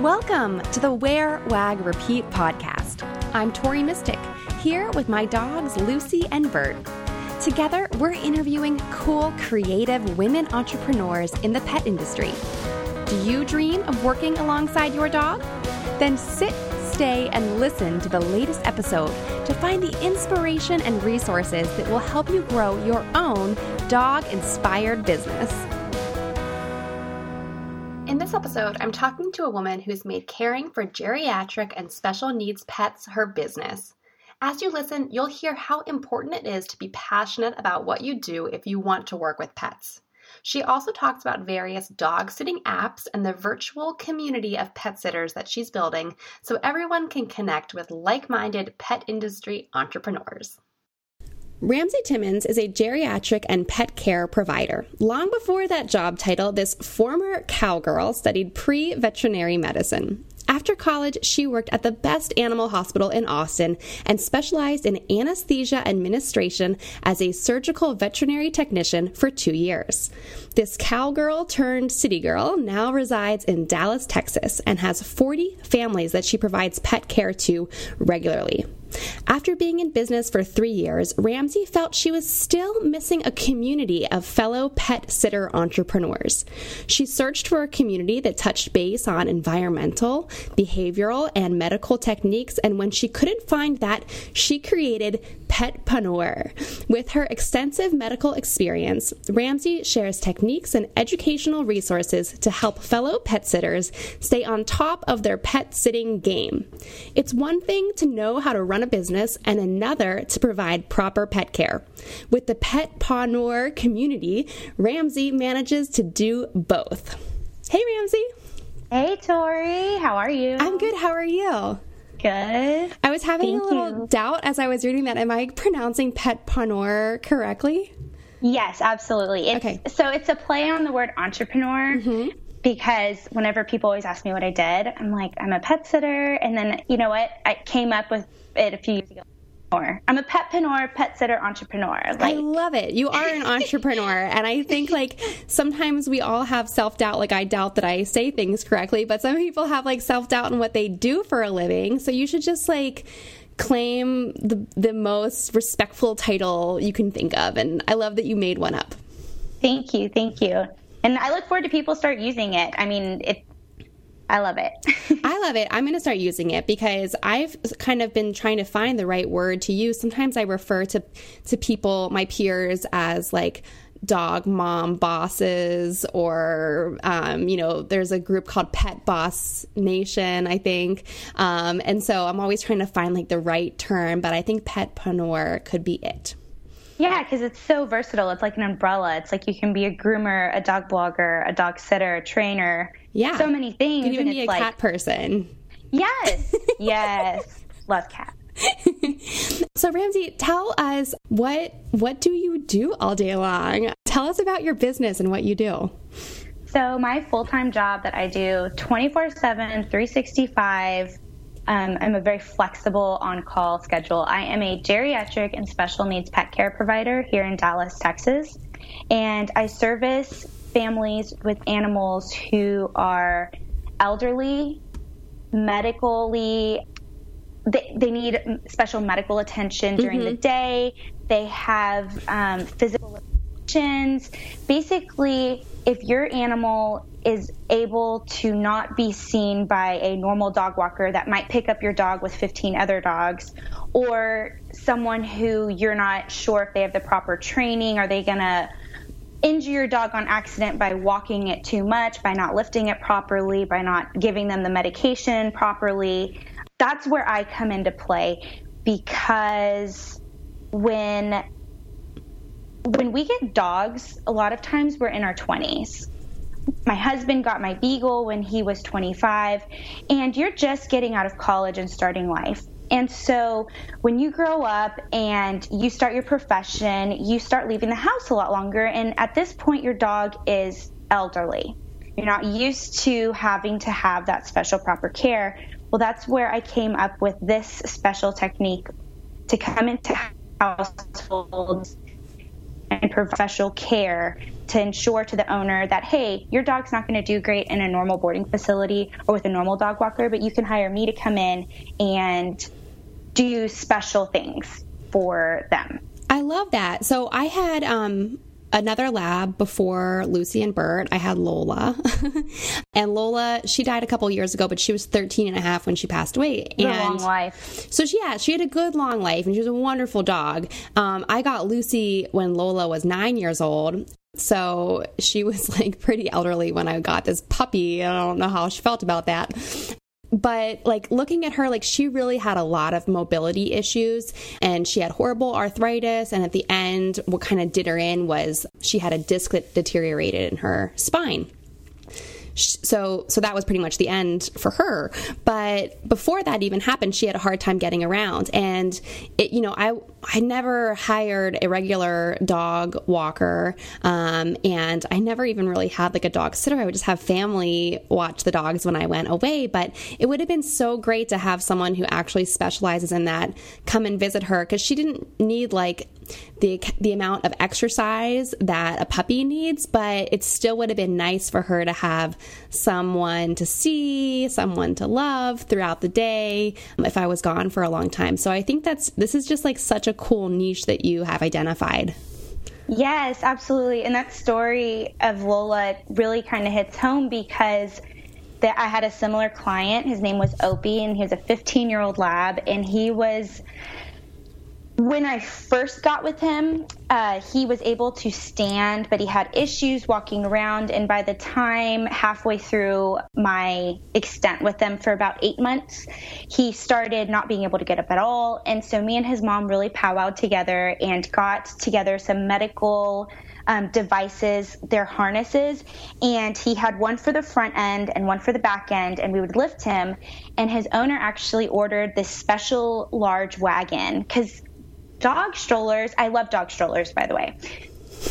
Welcome to the Wear, Wag, Repeat podcast. I'm Tori Mystic, here with my dogs Lucy and Bert. Together, we're interviewing cool, creative women entrepreneurs in the pet industry. Do you dream of working alongside your dog? Then sit, stay, and listen to the latest episode to find the inspiration and resources that will help you grow your own dog inspired business. In this episode, I'm talking to a woman who's made caring for geriatric and special needs pets her business. As you listen, you'll hear how important it is to be passionate about what you do if you want to work with pets. She also talks about various dog sitting apps and the virtual community of pet sitters that she's building so everyone can connect with like minded pet industry entrepreneurs. Ramsey Timmons is a geriatric and pet care provider. Long before that job title, this former cowgirl studied pre veterinary medicine. After college, she worked at the best animal hospital in Austin and specialized in anesthesia administration as a surgical veterinary technician for two years. This cowgirl turned city girl now resides in Dallas, Texas, and has 40 families that she provides pet care to regularly. After being in business for three years, Ramsey felt she was still missing a community of fellow pet sitter entrepreneurs. She searched for a community that touched base on environmental, behavioral, and medical techniques, and when she couldn't find that, she created Petpreneur. With her extensive medical experience, Ramsey shares techniques and educational resources to help fellow pet sitters stay on top of their pet sitting game. It's one thing to know how to run a business and another to provide proper pet care. With the Petpreneur community, Ramsey manages to do both. Hey, Ramsey. Hey, Tori. How are you? I'm good. How are you? Good. I was having Thank a little you. doubt as I was reading that. Am I pronouncing Petpreneur correctly? Yes, absolutely. It's, okay. So it's a play on the word entrepreneur. Mm-hmm because whenever people always ask me what I did, I'm like, I'm a pet sitter. And then, you know what? I came up with it a few years ago. I'm a petpreneur, pet sitter entrepreneur. Like, I love it. You are an entrepreneur. and I think like sometimes we all have self doubt. Like I doubt that I say things correctly, but some people have like self doubt in what they do for a living. So you should just like claim the the most respectful title you can think of. And I love that you made one up. Thank you. Thank you. And I look forward to people start using it. I mean, it I love it. I love it. I'm going to start using it because I've kind of been trying to find the right word to use. Sometimes I refer to to people, my peers, as like dog mom bosses or um, you know there's a group called pet boss nation i think um, and so i'm always trying to find like the right term but i think petpreneur could be it yeah, because it's so versatile. It's like an umbrella. It's like you can be a groomer, a dog blogger, a dog sitter, a trainer. Yeah. So many things. You can even be a like, cat person. Yes. yes. Love cat. so Ramsey, tell us what what do you do all day long? Tell us about your business and what you do. So my full-time job that I do 24/7, 365 um, I'm a very flexible on call schedule. I am a geriatric and special needs pet care provider here in Dallas, Texas. And I service families with animals who are elderly, medically, they, they need special medical attention during mm-hmm. the day. They have um, physical limitations. Basically, if your animal is able to not be seen by a normal dog walker that might pick up your dog with 15 other dogs, or someone who you're not sure if they have the proper training, are they going to injure your dog on accident by walking it too much, by not lifting it properly, by not giving them the medication properly. That's where I come into play because when when we get dogs, a lot of times we're in our 20s my husband got my beagle when he was 25 and you're just getting out of college and starting life and so when you grow up and you start your profession you start leaving the house a lot longer. And at this point your dog is elderly. You're not used to having to have that special proper care. Well that's where i came up with this special technique to come into households and professional care to ensure to the owner that, hey, your dog's not going to do great in a normal boarding facility or with a normal dog walker, but you can hire me to come in and do special things for them. I love that. So I had um, another lab before Lucy and Bert. I had Lola. and Lola, she died a couple years ago, but she was 13 and a half when she passed away. And long life. So, she, yeah, she had a good long life and she was a wonderful dog. Um, I got Lucy when Lola was nine years old. So she was like pretty elderly when I got this puppy. I don't know how she felt about that but like looking at her like she really had a lot of mobility issues and she had horrible arthritis and at the end what kind of did her in was she had a disc that deteriorated in her spine. So so that was pretty much the end for her. But before that even happened she had a hard time getting around. And it you know i I never hired a regular dog walker, um, and I never even really had like a dog sitter. I would just have family watch the dogs when I went away. But it would have been so great to have someone who actually specializes in that come and visit her because she didn't need like the the amount of exercise that a puppy needs, but it still would have been nice for her to have someone to see, someone to love throughout the day um, if I was gone for a long time. So I think that's this is just like such a cool niche that you have identified. Yes, absolutely. And that story of Lola really kind of hits home because that I had a similar client. His name was Opie, and he was a 15 year old lab, and he was when I first got with him, uh, he was able to stand, but he had issues walking around. And by the time halfway through my extent with him for about eight months, he started not being able to get up at all. And so me and his mom really powwowed together and got together some medical um, devices, their harnesses, and he had one for the front end and one for the back end, and we would lift him. And his owner actually ordered this special large wagon because dog strollers, I love dog strollers, by the way,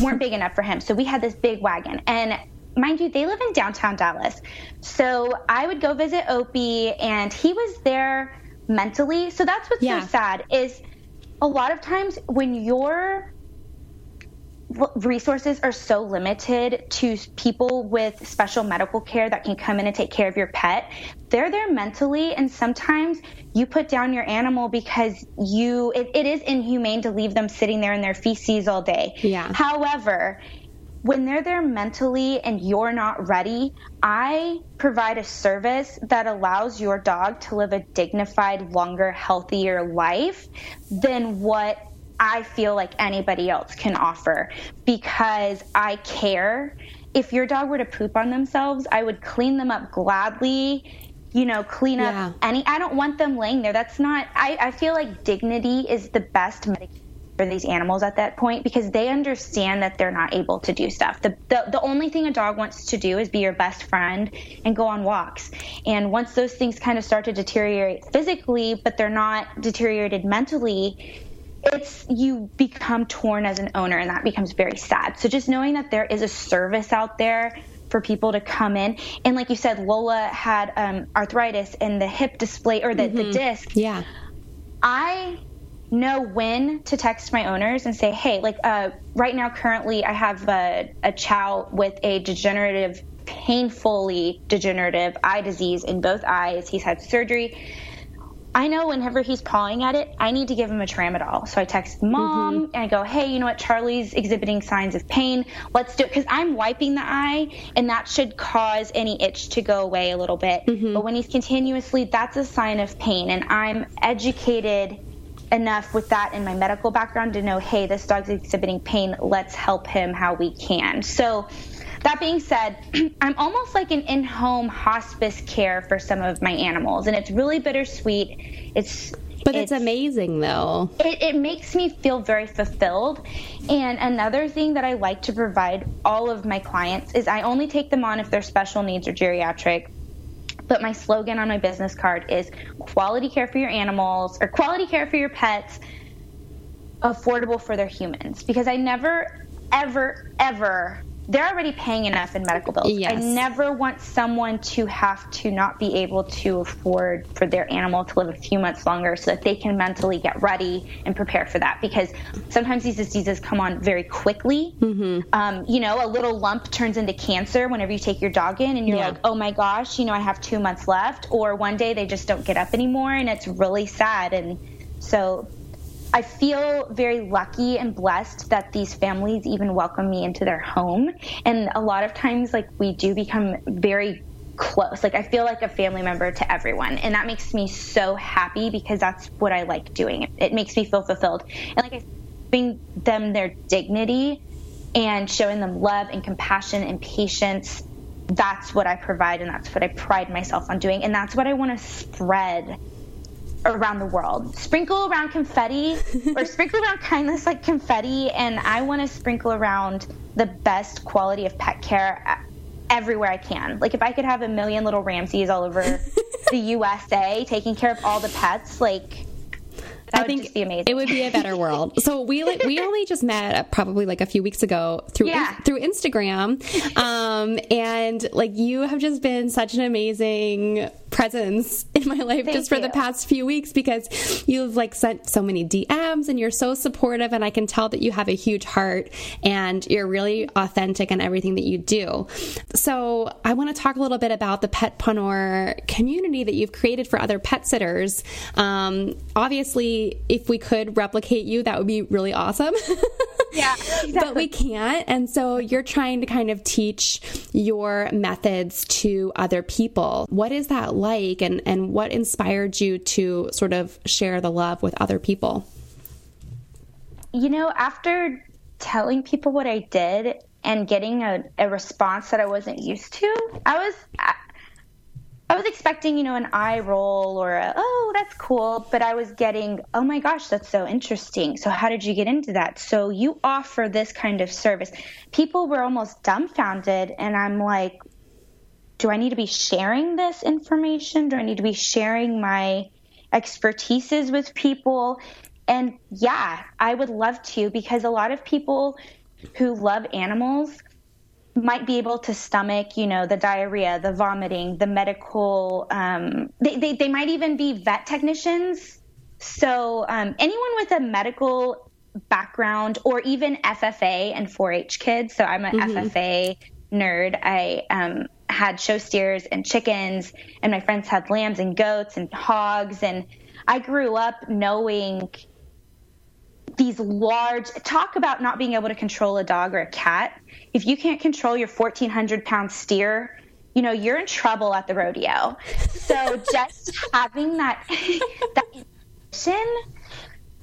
weren't big enough for him. So we had this big wagon. And mind you, they live in downtown Dallas. So I would go visit Opie, and he was there mentally. So that's what's yeah. so sad is a lot of times when you're resources are so limited to people with special medical care that can come in and take care of your pet. They're there mentally, and sometimes you put down your animal because you it, it is inhumane to leave them sitting there in their feces all day. Yeah. However, when they're there mentally and you're not ready, I provide a service that allows your dog to live a dignified, longer, healthier life than what I feel like anybody else can offer because I care. If your dog were to poop on themselves, I would clean them up gladly you know, clean up yeah. any. I don't want them laying there. That's not. I, I feel like dignity is the best medication for these animals at that point because they understand that they're not able to do stuff. The, the the only thing a dog wants to do is be your best friend and go on walks. And once those things kind of start to deteriorate physically, but they're not deteriorated mentally, it's you become torn as an owner and that becomes very sad. So just knowing that there is a service out there for people to come in and like you said Lola had um, arthritis in the hip dysplasia or the, mm-hmm. the disc. Yeah. I know when to text my owners and say, hey, like uh, right now, currently, I have a, a chow with a degenerative, painfully degenerative eye disease in both eyes. He's had surgery. I know whenever he's pawing at it, I need to give him a tramadol. So I text mom mm-hmm. and I go, hey, you know what? Charlie's exhibiting signs of pain. Let's do it. Because I'm wiping the eye and that should cause any itch to go away a little bit. Mm-hmm. But when he's continuously, that's a sign of pain. And I'm educated enough with that in my medical background to know, hey, this dog's exhibiting pain. Let's help him how we can. So that being said, I'm almost like an in home hospice care for some of my animals, and it's really bittersweet. It's but it's, it's, amazing though. It, it, makes me feel very fulfilled. And another thing that I like to provide all of my clients is I only take them on if they're special needs or geriatric. But my slogan on my business card is quality care for your animals or quality care for your pets, affordable for their humans. Because I never, ever, ever they're already paying enough in medical bills. Yes. I never want someone to have to not be able to afford for their animal to live a few months longer so that they can mentally get ready and prepare for that. Because sometimes these diseases come on very quickly. Mm-hmm. Um, you know, a little lump turns into cancer whenever you take your dog in, and you're yeah. like, oh my gosh, you know, I have two months left. Or one day they just don't get up anymore, and it's really sad. And so I feel very lucky and blessed that these families even welcome me into their home. And a lot of times, like, we do become very close. Like, I feel like a family member to everyone. And that makes me so happy because that's what I like doing. It makes me feel fulfilled. And, like, I giving them their dignity and showing them love and compassion and patience. That's what I provide, and that's what I pride myself on doing. And that's what I want to spread around the world. Sprinkle around confetti or sprinkle around kindness like confetti. And I want to sprinkle around the best quality of pet care everywhere I can. Like if I could have a million little Ramses all over the USA taking care of all the pets, like that I think. It would be a better world. So we like, we only just met probably like a few weeks ago through yeah. in, through Instagram, um, and like you have just been such an amazing presence in my life Thank just for you. the past few weeks because you've like sent so many DMs and you're so supportive and I can tell that you have a huge heart and you're really authentic in everything that you do. So I want to talk a little bit about the Pet Petpreneur community that you've created for other pet sitters. Um, obviously, if we could replicate you, that would be really awesome. yeah, exactly. but we can't. And so you're trying to kind of teach your methods to other people. What is that like and, and what inspired you to sort of share the love with other people? You know, after telling people what I did and getting a, a response that I wasn't used to, I was I was expecting, you know, an eye roll or a, oh, that's cool, but I was getting, oh my gosh, that's so interesting. So how did you get into that? So you offer this kind of service. People were almost dumbfounded and I'm like, do I need to be sharing this information? Do I need to be sharing my expertises with people? And yeah, I would love to because a lot of people who love animals might be able to stomach, you know, the diarrhea, the vomiting, the medical. Um, they, they, they might even be vet technicians. So um, anyone with a medical background or even FFA and 4-H kids. So I'm an mm-hmm. FFA nerd. I um, had show steers and chickens, and my friends had lambs and goats and hogs. And I grew up knowing these large talk about not being able to control a dog or a cat. If you can't control your 1400 pound steer, you know, you're in trouble at the rodeo. So just having that, that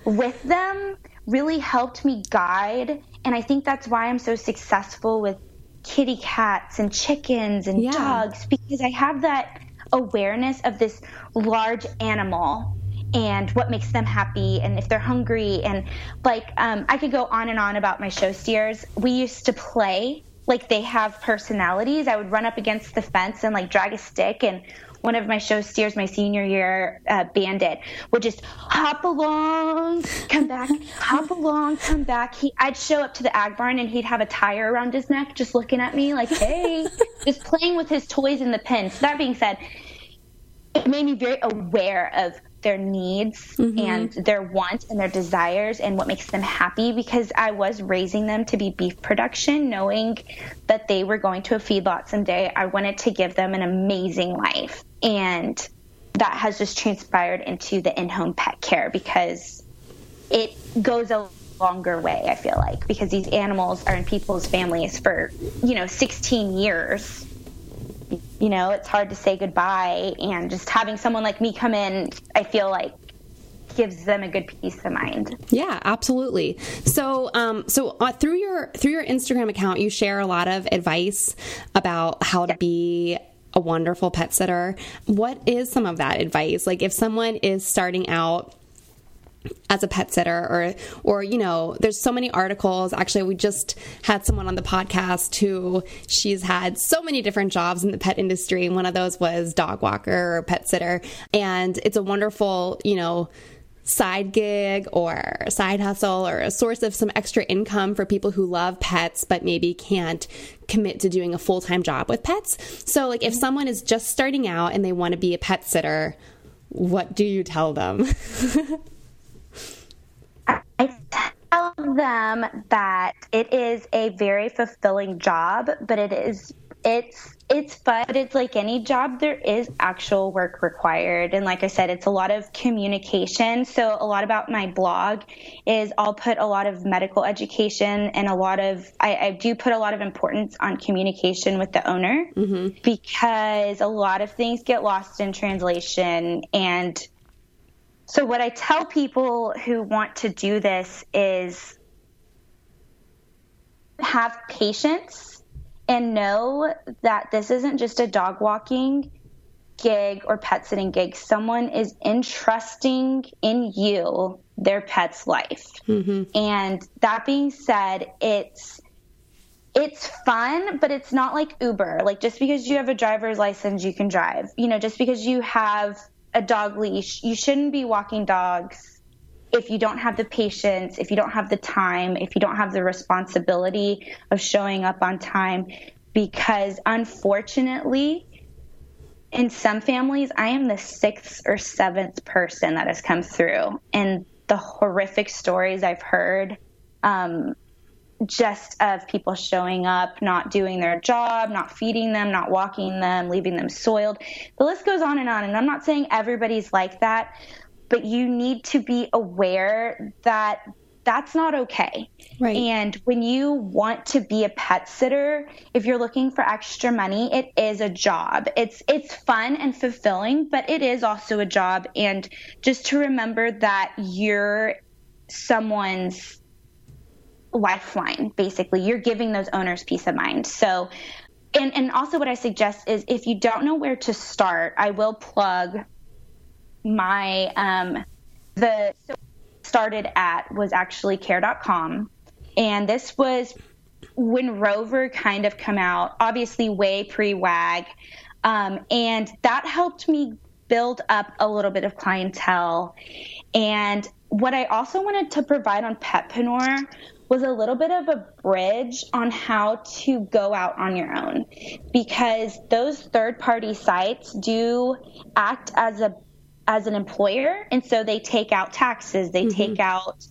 with them really helped me guide. And I think that's why I'm so successful with kitty cats and chickens and yeah. dogs because I have that awareness of this large animal and what makes them happy and if they're hungry and like um, i could go on and on about my show steers. We used to play like they have personalities. I would run up against the fence and like drag a stick and one of my show steers my senior year uh, bandit would just hop along come back hop along come back. He, i'd show up to the ag barn and he'd have a tire around his neck just looking at me like hey just playing with his toys in the pen. So that being said it made me very aware of their needs mm-hmm. and their wants and their desires and what makes them happy because I was raising them to be beef production, knowing that they were going to a feedlot someday. I wanted to give them an amazing life. And that has just transpired into the in home pet care because it goes a longer way, I feel like, because these animals are in people's families for, you know, 16 years you know, it's hard to say goodbye. And just having someone like me come in, I feel like gives them a good peace of mind. Yeah, absolutely. So, um, so uh, through your through your Instagram account, you share a lot of advice about how to be a wonderful pet sitter. What is some of that advice? Like, if someone is starting out as a pet sitter or or you know there's so many articles actually we just had someone on the podcast who she's had so many different jobs in the pet industry and one of those was dog walker or pet sitter and it's a wonderful you know side gig or side hustle or a source of some extra income for people who love pets but maybe can't commit to doing a full time job with pets. So, like, if someone is just starting out and they want to be a pet sitter, what do you tell them? Tell them that it is a very fulfilling job, but it is it's it's fun, but it's like any job, there is actual work required. And like I said, it's a lot of communication. So, a lot about my blog is I'll put a lot of medical education and a lot of, I, I do put a lot of importance on communication with the owner mm-hmm. because a lot of things get lost in translation. And so, what I tell people who want to do this is have patience and know that this isn't just a dog walking gig or pet sitting gig. Someone is entrusting in you their pet's life. Mm-hmm. And that being said, it's it's fun, but it's not like Uber. Like just because you have a driver's license, you can drive. You know, just because you have a dog leash, you shouldn't be walking dogs if you don't have the patience, if you don't have the time, if you don't have the responsibility of showing up on time, because unfortunately, in some families, I am the sixth or seventh person that has come through. And the horrific stories I've heard, um, just of people showing up, not doing their job, not feeding them, not walking them, leaving them soiled. The list goes on and on. And I'm not saying everybody's like that, but you need to be aware that that's not okay. Right. And when you want to be a pet sitter, if you're looking for extra money, it is a job. It's it's fun and fulfilling, but it is also a job and just to remember that you're someone's lifeline basically. You're giving those owners peace of mind. So and and also what I suggest is if you don't know where to start, I will plug my um, the started at was actually care.com and this was when rover kind of come out obviously way pre-wag um, and that helped me build up a little bit of clientele. And what i also wanted to provide on petpreneur was a little bit of a bridge on how to go out on your own. Because those third party sites do act as a as an employer and so they take out taxes they mm-hmm. take out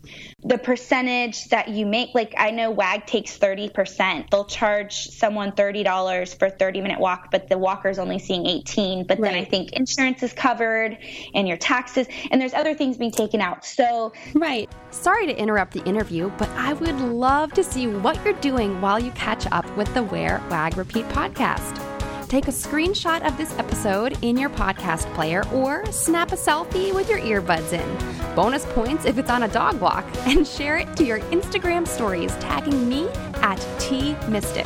the percentage that you make like i know wag takes 30% they'll charge someone $30 for a 30 minute walk but the walker's only seeing 18 but right. then i think insurance is covered and your taxes and there's other things being taken out so right sorry to interrupt the interview but i would love to see what you're doing while you catch up with the wear wag repeat podcast Take a screenshot of this episode in your podcast player or snap a selfie with your earbuds in. Bonus points if it's on a dog walk, and share it to your Instagram stories, tagging me at T Mystic.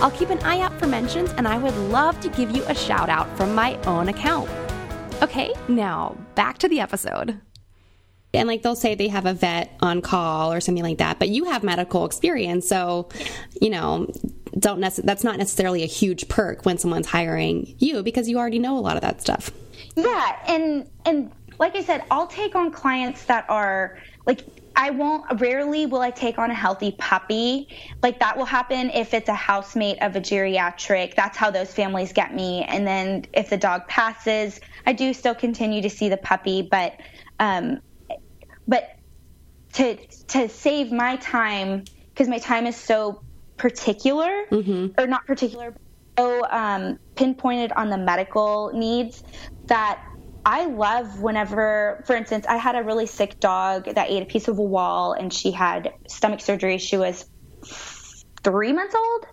I'll keep an eye out for mentions, and I would love to give you a shout out from my own account. Okay, now back to the episode and like they'll say they have a vet on call or something like that but you have medical experience so you know don't nece- that's not necessarily a huge perk when someone's hiring you because you already know a lot of that stuff yeah and and like i said i'll take on clients that are like I won't rarely will I take on a healthy puppy. Like that will happen if it's a housemate of a geriatric. That's how those families get me. And then if the dog passes, I do still continue to see the puppy, but um, but to to save my time because my time is so particular mm-hmm. or not particular so um, pinpointed on the medical needs that I love whenever, for instance, I had a really sick dog that ate a piece of a wall and she had stomach surgery. She was three months old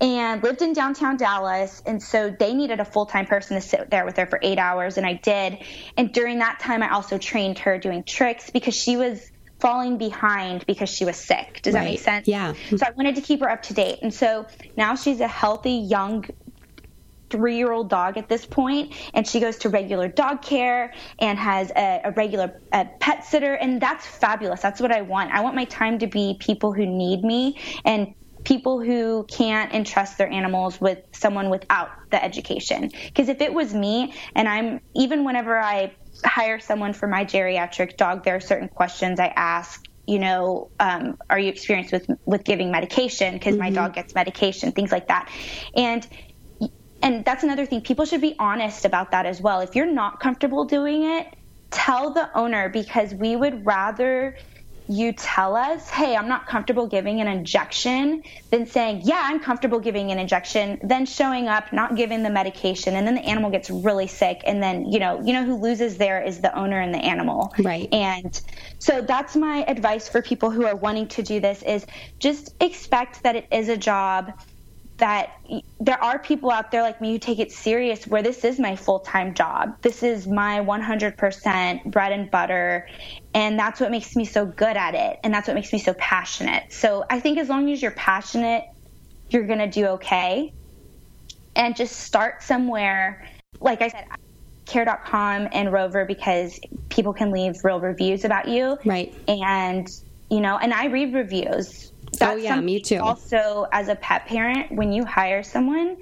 and lived in downtown Dallas. And so they needed a full time person to sit there with her for eight hours, and I did. And during that time, I also trained her doing tricks because she was falling behind because she was sick. Does right. that make sense? Yeah. So I wanted to keep her up to date. And so now she's a healthy, young three year old dog at this point, and she goes to regular dog care and has a, a regular a pet sitter, and that's fabulous. That's what I want. I want my time to be people who need me and people who can't entrust their animals with someone without the education. Because if it was me, and I'm even whenever I hire someone for my geriatric dog, there are certain questions I ask. You know, um, are you experienced with with giving medication? Because mm-hmm. my dog gets medication, things like that, and and that's another thing. People should be honest about that as well. If you're not comfortable doing it, tell the owner because we would rather you tell us, hey, I'm not comfortable giving an injection, than saying, yeah, I'm comfortable giving an injection, then showing up, not giving the medication, and then the animal gets really sick, and then you know, you know who loses there is the owner and the animal. Right. And so that's my advice for people who are wanting to do this is just expect that it is a job that there are people out there like me who take it serious where this is my full-time job. This is my 100% bread and butter and that's what makes me so good at it and that's what makes me so passionate. So i think as long as you're passionate you're going to do okay. And just start somewhere. Like i said care.com and rover because people can leave real reviews about you. Right. And you know and i read reviews Oh, that's oh yeah, me too. Also, as a pet parent, when you hire someone,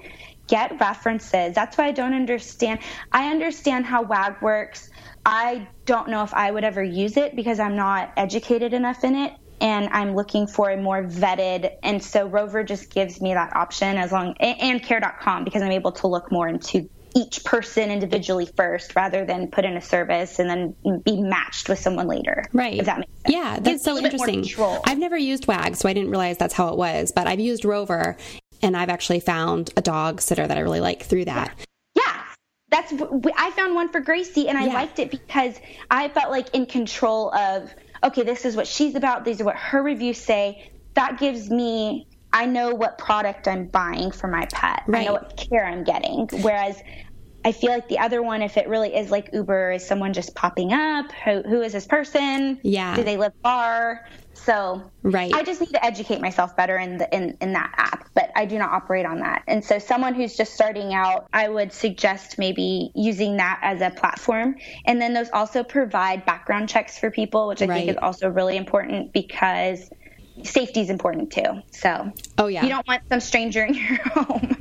get references. That's why I don't understand. I understand how WAG works. I don't know if I would ever use it because I'm not educated enough in it and I'm looking for a more vetted. And so Rover just gives me that option as long and care.com because I'm able to look more into each person individually first rather than put in a service and then be matched with someone later. Right. If that makes sense. Yeah, that's so interesting. I've never used WAG, so I didn't realize that's how it was, but I've used Rover and I've actually found a dog sitter that I really like through that. Yeah. That's I found one for Gracie and I yeah. liked it because I felt like in control of okay, this is what she's about, these are what her reviews say. That gives me I know what product I'm buying for my pet. Right. I know what care I'm getting. Whereas I feel like the other one, if it really is like Uber, is someone just popping up? Who, who is this person? Yeah. Do they live far? So right. I just need to educate myself better in the in, in that app, but I do not operate on that. And so someone who's just starting out, I would suggest maybe using that as a platform. And then those also provide background checks for people, which I right. think is also really important because safety is important too. So, oh yeah, you don't want some stranger in your home.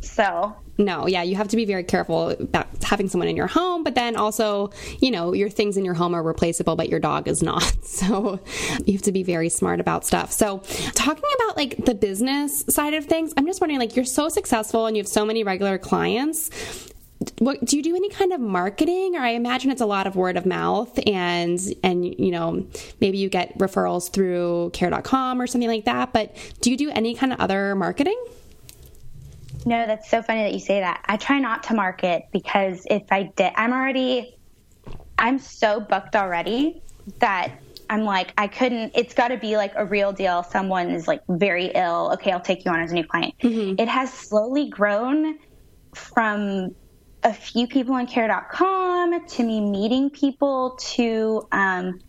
so, no, yeah, you have to be very careful about having someone in your home, but then also, you know, your things in your home are replaceable, but your dog is not. So, you have to be very smart about stuff. So, talking about like the business side of things, I'm just wondering like you're so successful and you have so many regular clients what do you do any kind of marketing? Or i imagine it's a lot of word of mouth and and you know maybe you get referrals through care.com or something like that but do you do any kind of other marketing? No that's so funny that you say that. I try not to market because if i did i'm already i'm so booked already that i'm like i couldn't it's got to be like a real deal. Someone is like very ill. Okay i'll take you on as a new client. Mm-hmm. it has slowly grown from a few people on care.com to me meeting people to um,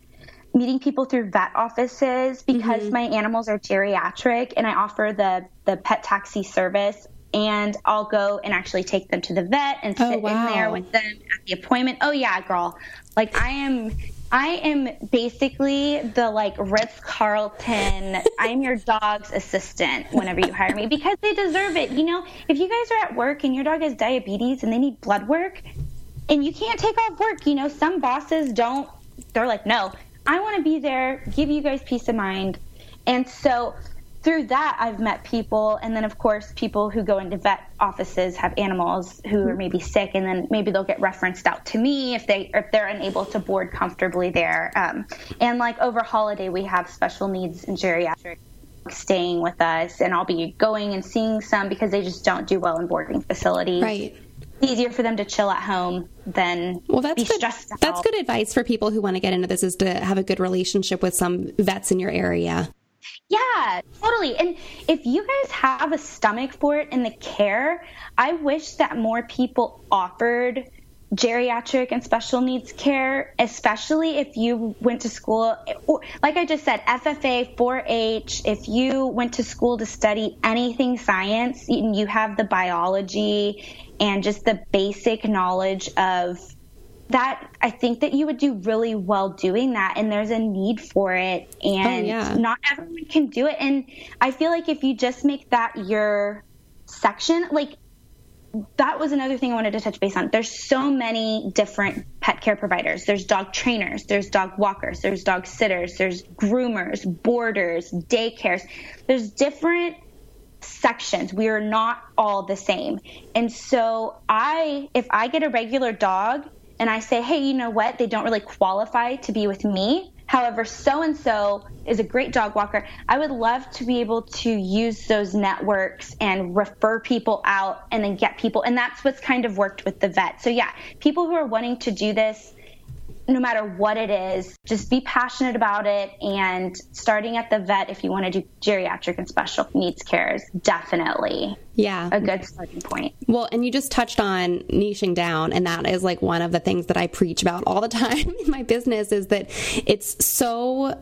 meeting people through vet offices because mm-hmm. my animals are geriatric and I offer the the pet taxi service and I'll go and actually take them to the vet and oh, sit oh, wow. in there with them at the appointment. Oh yeah, girl. Like I am I am basically the like Ritz Carlton. I'm your dog's assistant whenever you hire me because they deserve it. You know, if you guys are at work and your dog has diabetes and they need blood work and you can't take off work, you know, some bosses don't, they're like, no, I want to be there, give you guys peace of mind. And so through that, I've met people, and then of course, people who go into vet offices have animals who are maybe sick, and then maybe they'll get referenced out to me if they if they're unable to board comfortably there. Um, and like over holiday, we have special needs and geriatric staying with us, and I'll be going and seeing some because they just don't do well in boarding facilities. Right easier for them to chill at home than well that's be good, stressed out. that's good advice for people who want to get into this is to have a good relationship with some vets in your area yeah, totally. And if you guys have a stomach for it in the care, I wish that more people offered geriatric and special needs care, especially if you went to school, or, like I just said, FFA, 4 H, if you went to school to study anything science, you have the biology and just the basic knowledge of that I think that you would do really well doing that and there's a need for it oh, and oh, yeah. not everyone can do it and I feel like if you just make that your section like that was another thing I wanted to touch base on. There's so many different pet care providers. There's dog trainers, there's dog walkers, there's dog sitters, there's groomers, boarders, daycares. There's different sections. We are not all the same. And so I if I get a regular dog and I say, "Hey, you know what? They don't really qualify to be with me." However, so and so is a great dog walker. I would love to be able to use those networks and refer people out and then get people. And that's what's kind of worked with the vet. So, yeah, people who are wanting to do this no matter what it is, just be passionate about it. And starting at the vet, if you want to do geriatric and special needs care, is definitely yeah a good starting point. Well, and you just touched on niching down, and that is like one of the things that I preach about all the time in my business is that it's so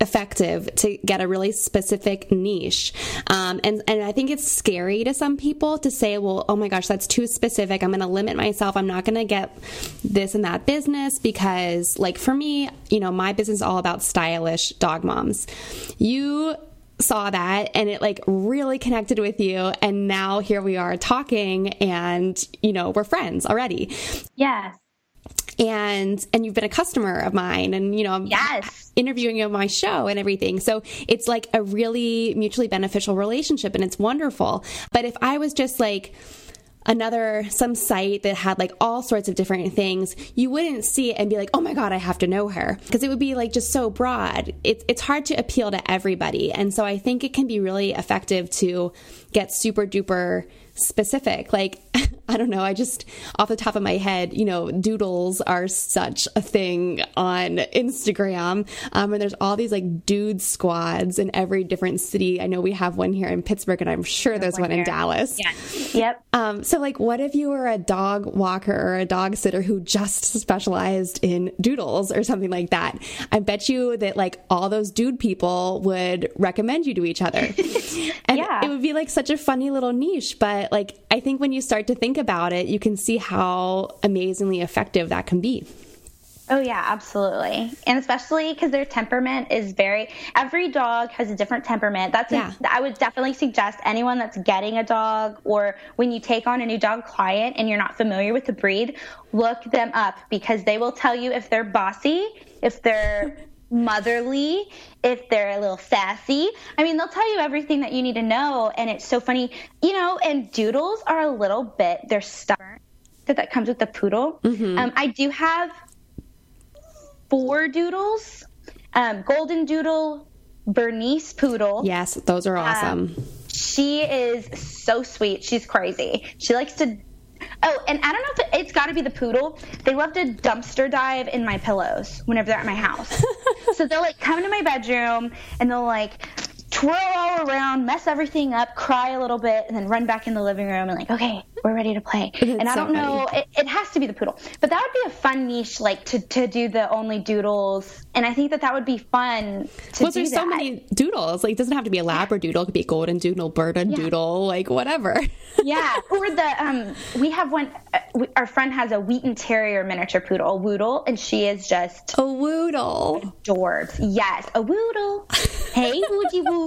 effective to get a really specific niche. Um, and, and I think it's scary to some people to say, well, oh my gosh, that's too specific. I'm going to limit myself. I'm not going to get this and that business because, like, for me, you know, my business is all about stylish dog moms. You saw that and it like really connected with you and now here we are talking and you know we're friends already yes and and you've been a customer of mine and you know yes. interviewing you on my show and everything. So it's like a really mutually beneficial relationship and it's wonderful. But if i was just like another some site that had like all sorts of different things you wouldn't see it and be like oh my god i have to know her. Because it would be like just so broad. It's it's hard to appeal to everybody. And so i think it can be really effective to get super duper specific. Like, I don't know, I just, off the top of my head, you know, doodles are such a thing on Instagram. Um, and there's all these like dude squads in every different city. I know we have one here in Pittsburgh, and I'm sure there's one, one in Dallas. Yeah. Yep. Um, so, like, what if you were a dog walker or a dog sitter who just specialized in doodles or something like that? I bet you that, like, all those dude people would recommend you to each other. and yeah. it would be like such a funny little niche, but like I think when you start to think about it, you can see how amazingly effective that can be. Oh yeah, absolutely. And especially because their temperament is very every dog has a different temperament. That's yeah. a, I would definitely suggest anyone that's getting a dog or when you take on a new dog client and you're not familiar with the breed, look them up because they will tell you if they're bossy, if they're motherly, if they're a little sassy. I mean, they'll tell you everything that you need to know. And it's so funny, you know, and doodles are a little bit, they're stubborn. That that comes with the poodle. Mm-hmm. Um, I do have four doodles um, Golden Doodle, Bernese Poodle. Yes, those are awesome. Um, she is so sweet. She's crazy. She likes to Oh, and I don't know if it, has got to be the poodle. They love to dumpster dive in my pillows whenever they're at my house. so they'll like come into my bedroom and they'll like twirl all around, mess everything up, cry a little bit, and then run back in the living room and like, okay, we're ready to play. and I don't know, it, it, has to be the poodle, but that would be a fun niche, like to, to do the only doodles. And I think that that would be fun to well, there's that. so many doodles. Like, it doesn't have to be a Labrador. It could be a golden doodle, Berta yeah. doodle, like whatever. yeah. Or the, um, we have one, uh, we, our friend has a Wheaten Terrier miniature poodle, a Woodle, and she is just a Woodle. Adored. Yes, a Woodle. hey, Woody Woos.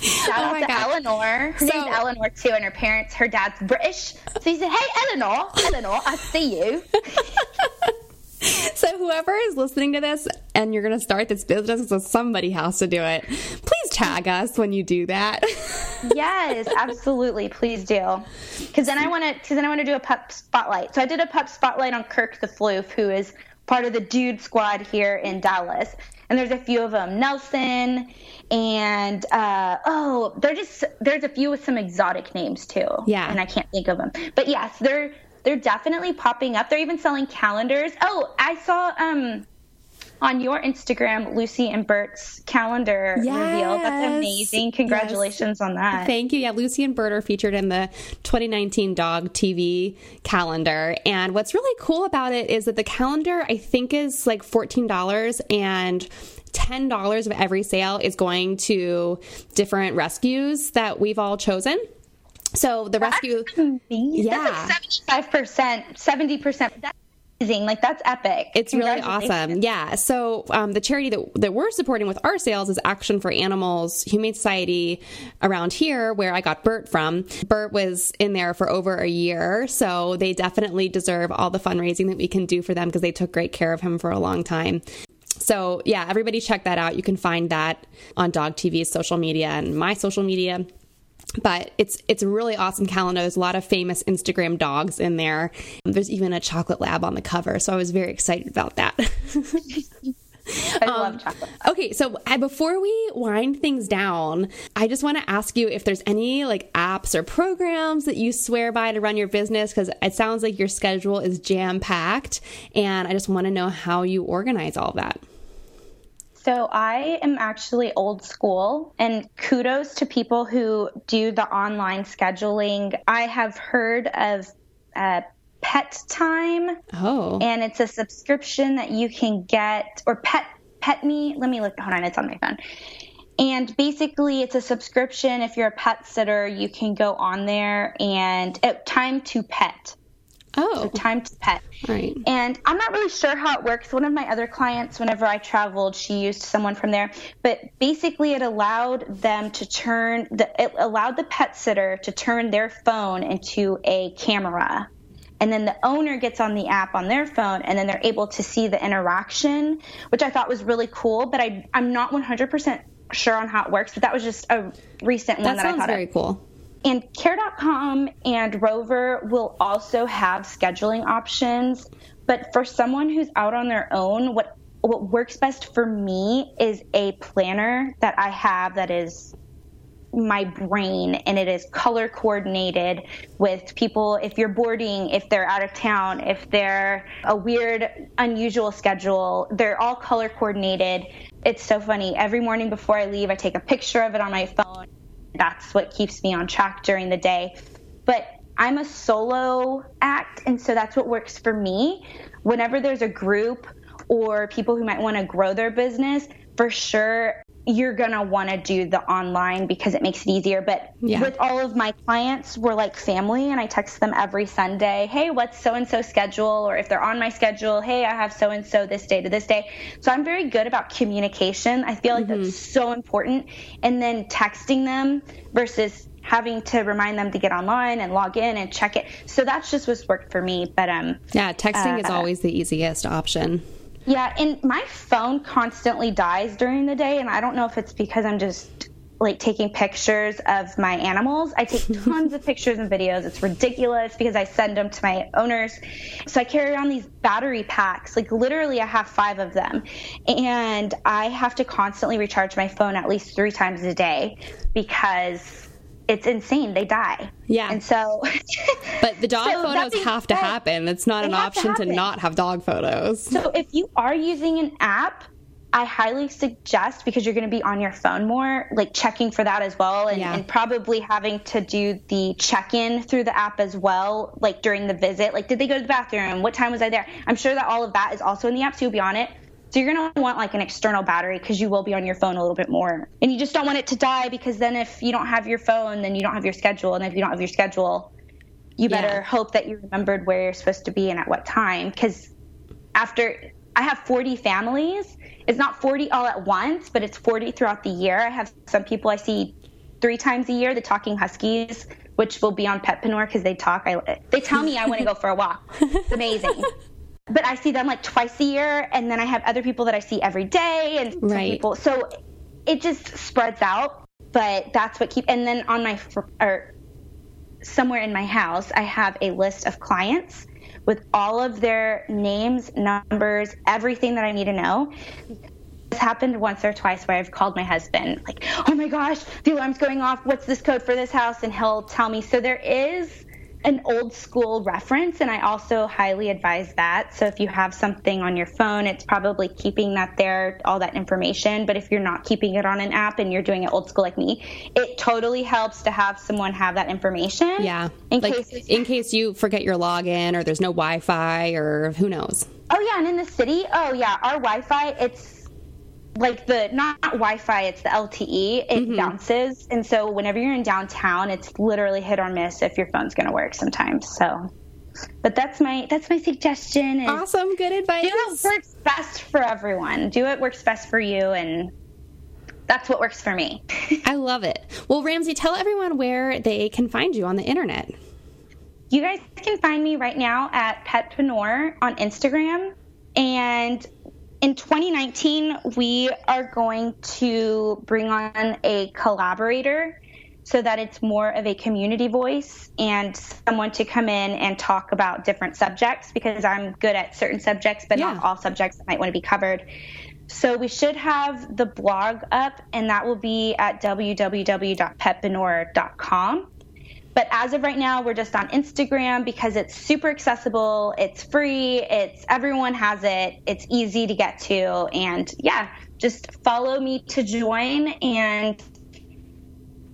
Shout oh out to God. Eleanor. Her so, name's Eleanor too, and her parents, her dad's British. So he said, "Hey, Eleanor, Eleanor, I see you." so whoever is listening to this and you're going to start this business so somebody has to do it please tag us when you do that yes absolutely please do because then i want to because then i want to do a pup spotlight so i did a pup spotlight on kirk the floof who is part of the dude squad here in dallas and there's a few of them nelson and uh, oh they're just there's a few with some exotic names too yeah and i can't think of them but yes they're they're definitely popping up. They're even selling calendars. Oh, I saw um on your Instagram, Lucy and Bert's calendar yes. reveal. That's amazing. Congratulations yes. on that. Thank you. Yeah, Lucy and Bert are featured in the 2019 Dog TV calendar. And what's really cool about it is that the calendar, I think, is like $14 and $10 of every sale is going to different rescues that we've all chosen. So the rescue, yeah, seventy-five percent, seventy percent. Like that's epic. It's really awesome. Yeah. So um, the charity that that we're supporting with our sales is Action for Animals Humane Society around here, where I got Bert from. Bert was in there for over a year, so they definitely deserve all the fundraising that we can do for them because they took great care of him for a long time. So yeah, everybody check that out. You can find that on Dog TV's social media and my social media but it's it's a really awesome calendar. There's a lot of famous Instagram dogs in there. There's even a chocolate lab on the cover, so I was very excited about that. I love um, chocolate. Okay, so uh, before we wind things down, I just want to ask you if there's any like apps or programs that you swear by to run your business because it sounds like your schedule is jam packed, and I just want to know how you organize all that. So I am actually old school, and kudos to people who do the online scheduling. I have heard of uh, Pet Time. Oh. And it's a subscription that you can get, or Pet Pet Me. Let me look. Hold on, it's on my phone. And basically, it's a subscription. If you're a pet sitter, you can go on there and uh, time to pet. Oh. So time to pet. Right. And I'm not really sure how it works. One of my other clients, whenever I traveled, she used someone from there. But basically, it allowed them to turn the it allowed the pet sitter to turn their phone into a camera. And then the owner gets on the app on their phone, and then they're able to see the interaction, which I thought was really cool. But I, I'm not 100% sure on how it works. But that was just a recent one that, that I thought very of. cool. And care.com and Rover will also have scheduling options. But for someone who's out on their own, what what works best for me is a planner that I have that is my brain and it is color coordinated with people. If you're boarding if they're out of town if they're a weird unusual schedule they're all color coordinated. It's so funny. Every morning before i leave i take a picture of it on my phone that's what keeps me on track during the day. But I'm a solo act, and so that's what works for me. Whenever there's a group or people who might want to grow their business, for sure you're going to want to do the online because it makes it easier. But yeah. with all of my clients, we're like family, and I text them every Sunday, hey, what's so and so schedule? Or if they're on my schedule, hey, I have so and so this day to this day. So I'm very good about communication. I feel like mm-hmm. that's so important. And then texting them versus having to remind them to get online and log in and check it. So that's just what's worked for me. But um, yeah, texting uh, is always the easiest option. Yeah, and my phone constantly dies during the day, and I don't know if it's because I'm just like taking pictures of my animals. I take tons of pictures and videos. It's ridiculous because I send them to my owners. So I carry around these battery packs. Like literally, I have five of them. And I have to constantly recharge my phone at least three times a day because it's insane. They die. Yeah. And so. but the dog so photos have to happen. It's not an option to, to, not have dog photos. So if you are using an app, I highly suggest because you're going to be on your phone more, like checking for that as well, and, yeah. and probably having to do the check in through the app as well, like during the visit. Like, did they go to the bathroom? What time was I there? I'm sure that all of that is also in the app, so you'll be on it. So you're going to want like an external battery because you will be on your phone a little bit more. And you just don't want it to die because then if you don't have your phone, then you don't have your schedule. And if you don't have your schedule, you better yeah. hope that you remembered where you're supposed to be and at what time. Because after I have 40 families, it's not 40 all at once, but it's 40 throughout the year. I have some people I see three times a year, the talking huskies, which will be on Petpreneur because they talk. I, they tell me I want to go for a walk. It's amazing. but I see them like twice a year, and then I have other people that I see every day, and right. people. So it just spreads out. But that's what keep. And then on my or somewhere in my house, I have a list of clients with all of their names, numbers, everything that I need to know. This happened once or twice where I've called my husband, like, oh my gosh, the alarm's going off. What's this code for this house? And he'll tell me. So there is an old school reference, and I also highly advise that. So if you have something on your phone, it's probably keeping that there, all that information. But if you're not keeping it on an app and you're doing it old school like me, it totally helps to have someone have that information. Yeah. In like case in case you forget your login or there's no Wi-Fi or who knows. Oh yeah, and in the city, oh yeah, our Wi-Fi it's like the not Wi-Fi, it's the LTE. It mm-hmm. bounces, and so whenever you're in downtown, it's literally hit or miss if your phone's going to work sometimes. So but that's my that's my suggestion. Awesome, good advice. Do what works best for everyone. Do what works best for you, and that's what works for me. I love it. Well, Ramsey, tell everyone where they can find you on the internet. You guys can find me right now at Petpreneur on Instagram. And in 2019, we are going to bring on a collaborator so that it's more of a community voice and someone to come in and talk about different subjects because I'm good at certain subjects, but yeah. not all subjects that might want to be covered. So we should have the blog up, and that will be at www.petpreneur.com. But as of right now, we're just on Instagram because it's super accessible, it's free, it's everyone has it, it's easy to get to, and yeah, just follow me to join. And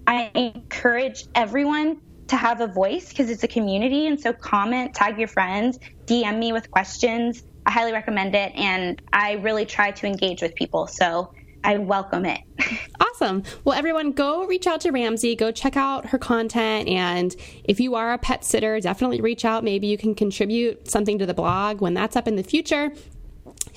I encourage everyone to have a voice because it's a community, and so comment, tag your friends, DM me with questions. I highly recommend it, and I really try to engage with people. So I welcome it. awesome. Well, everyone, go reach out to Ramsey, go check out her content. And if you are a pet sitter, definitely reach out. Maybe you can contribute something to the blog when that's up in the future.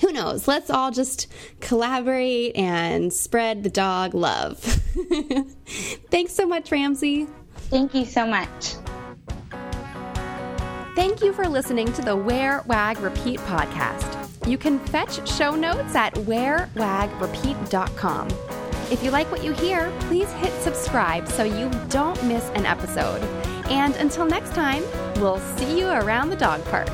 Who knows? Let's all just collaborate and spread the dog love. Thanks so much, Ramsey. Thank you so much. Thank you for listening to the Wear, Wag, Repeat podcast. You can fetch show notes at wearwagrepeat.com. If you like what you hear, please hit subscribe so you don't miss an episode. And until next time, we'll see you around the dog park.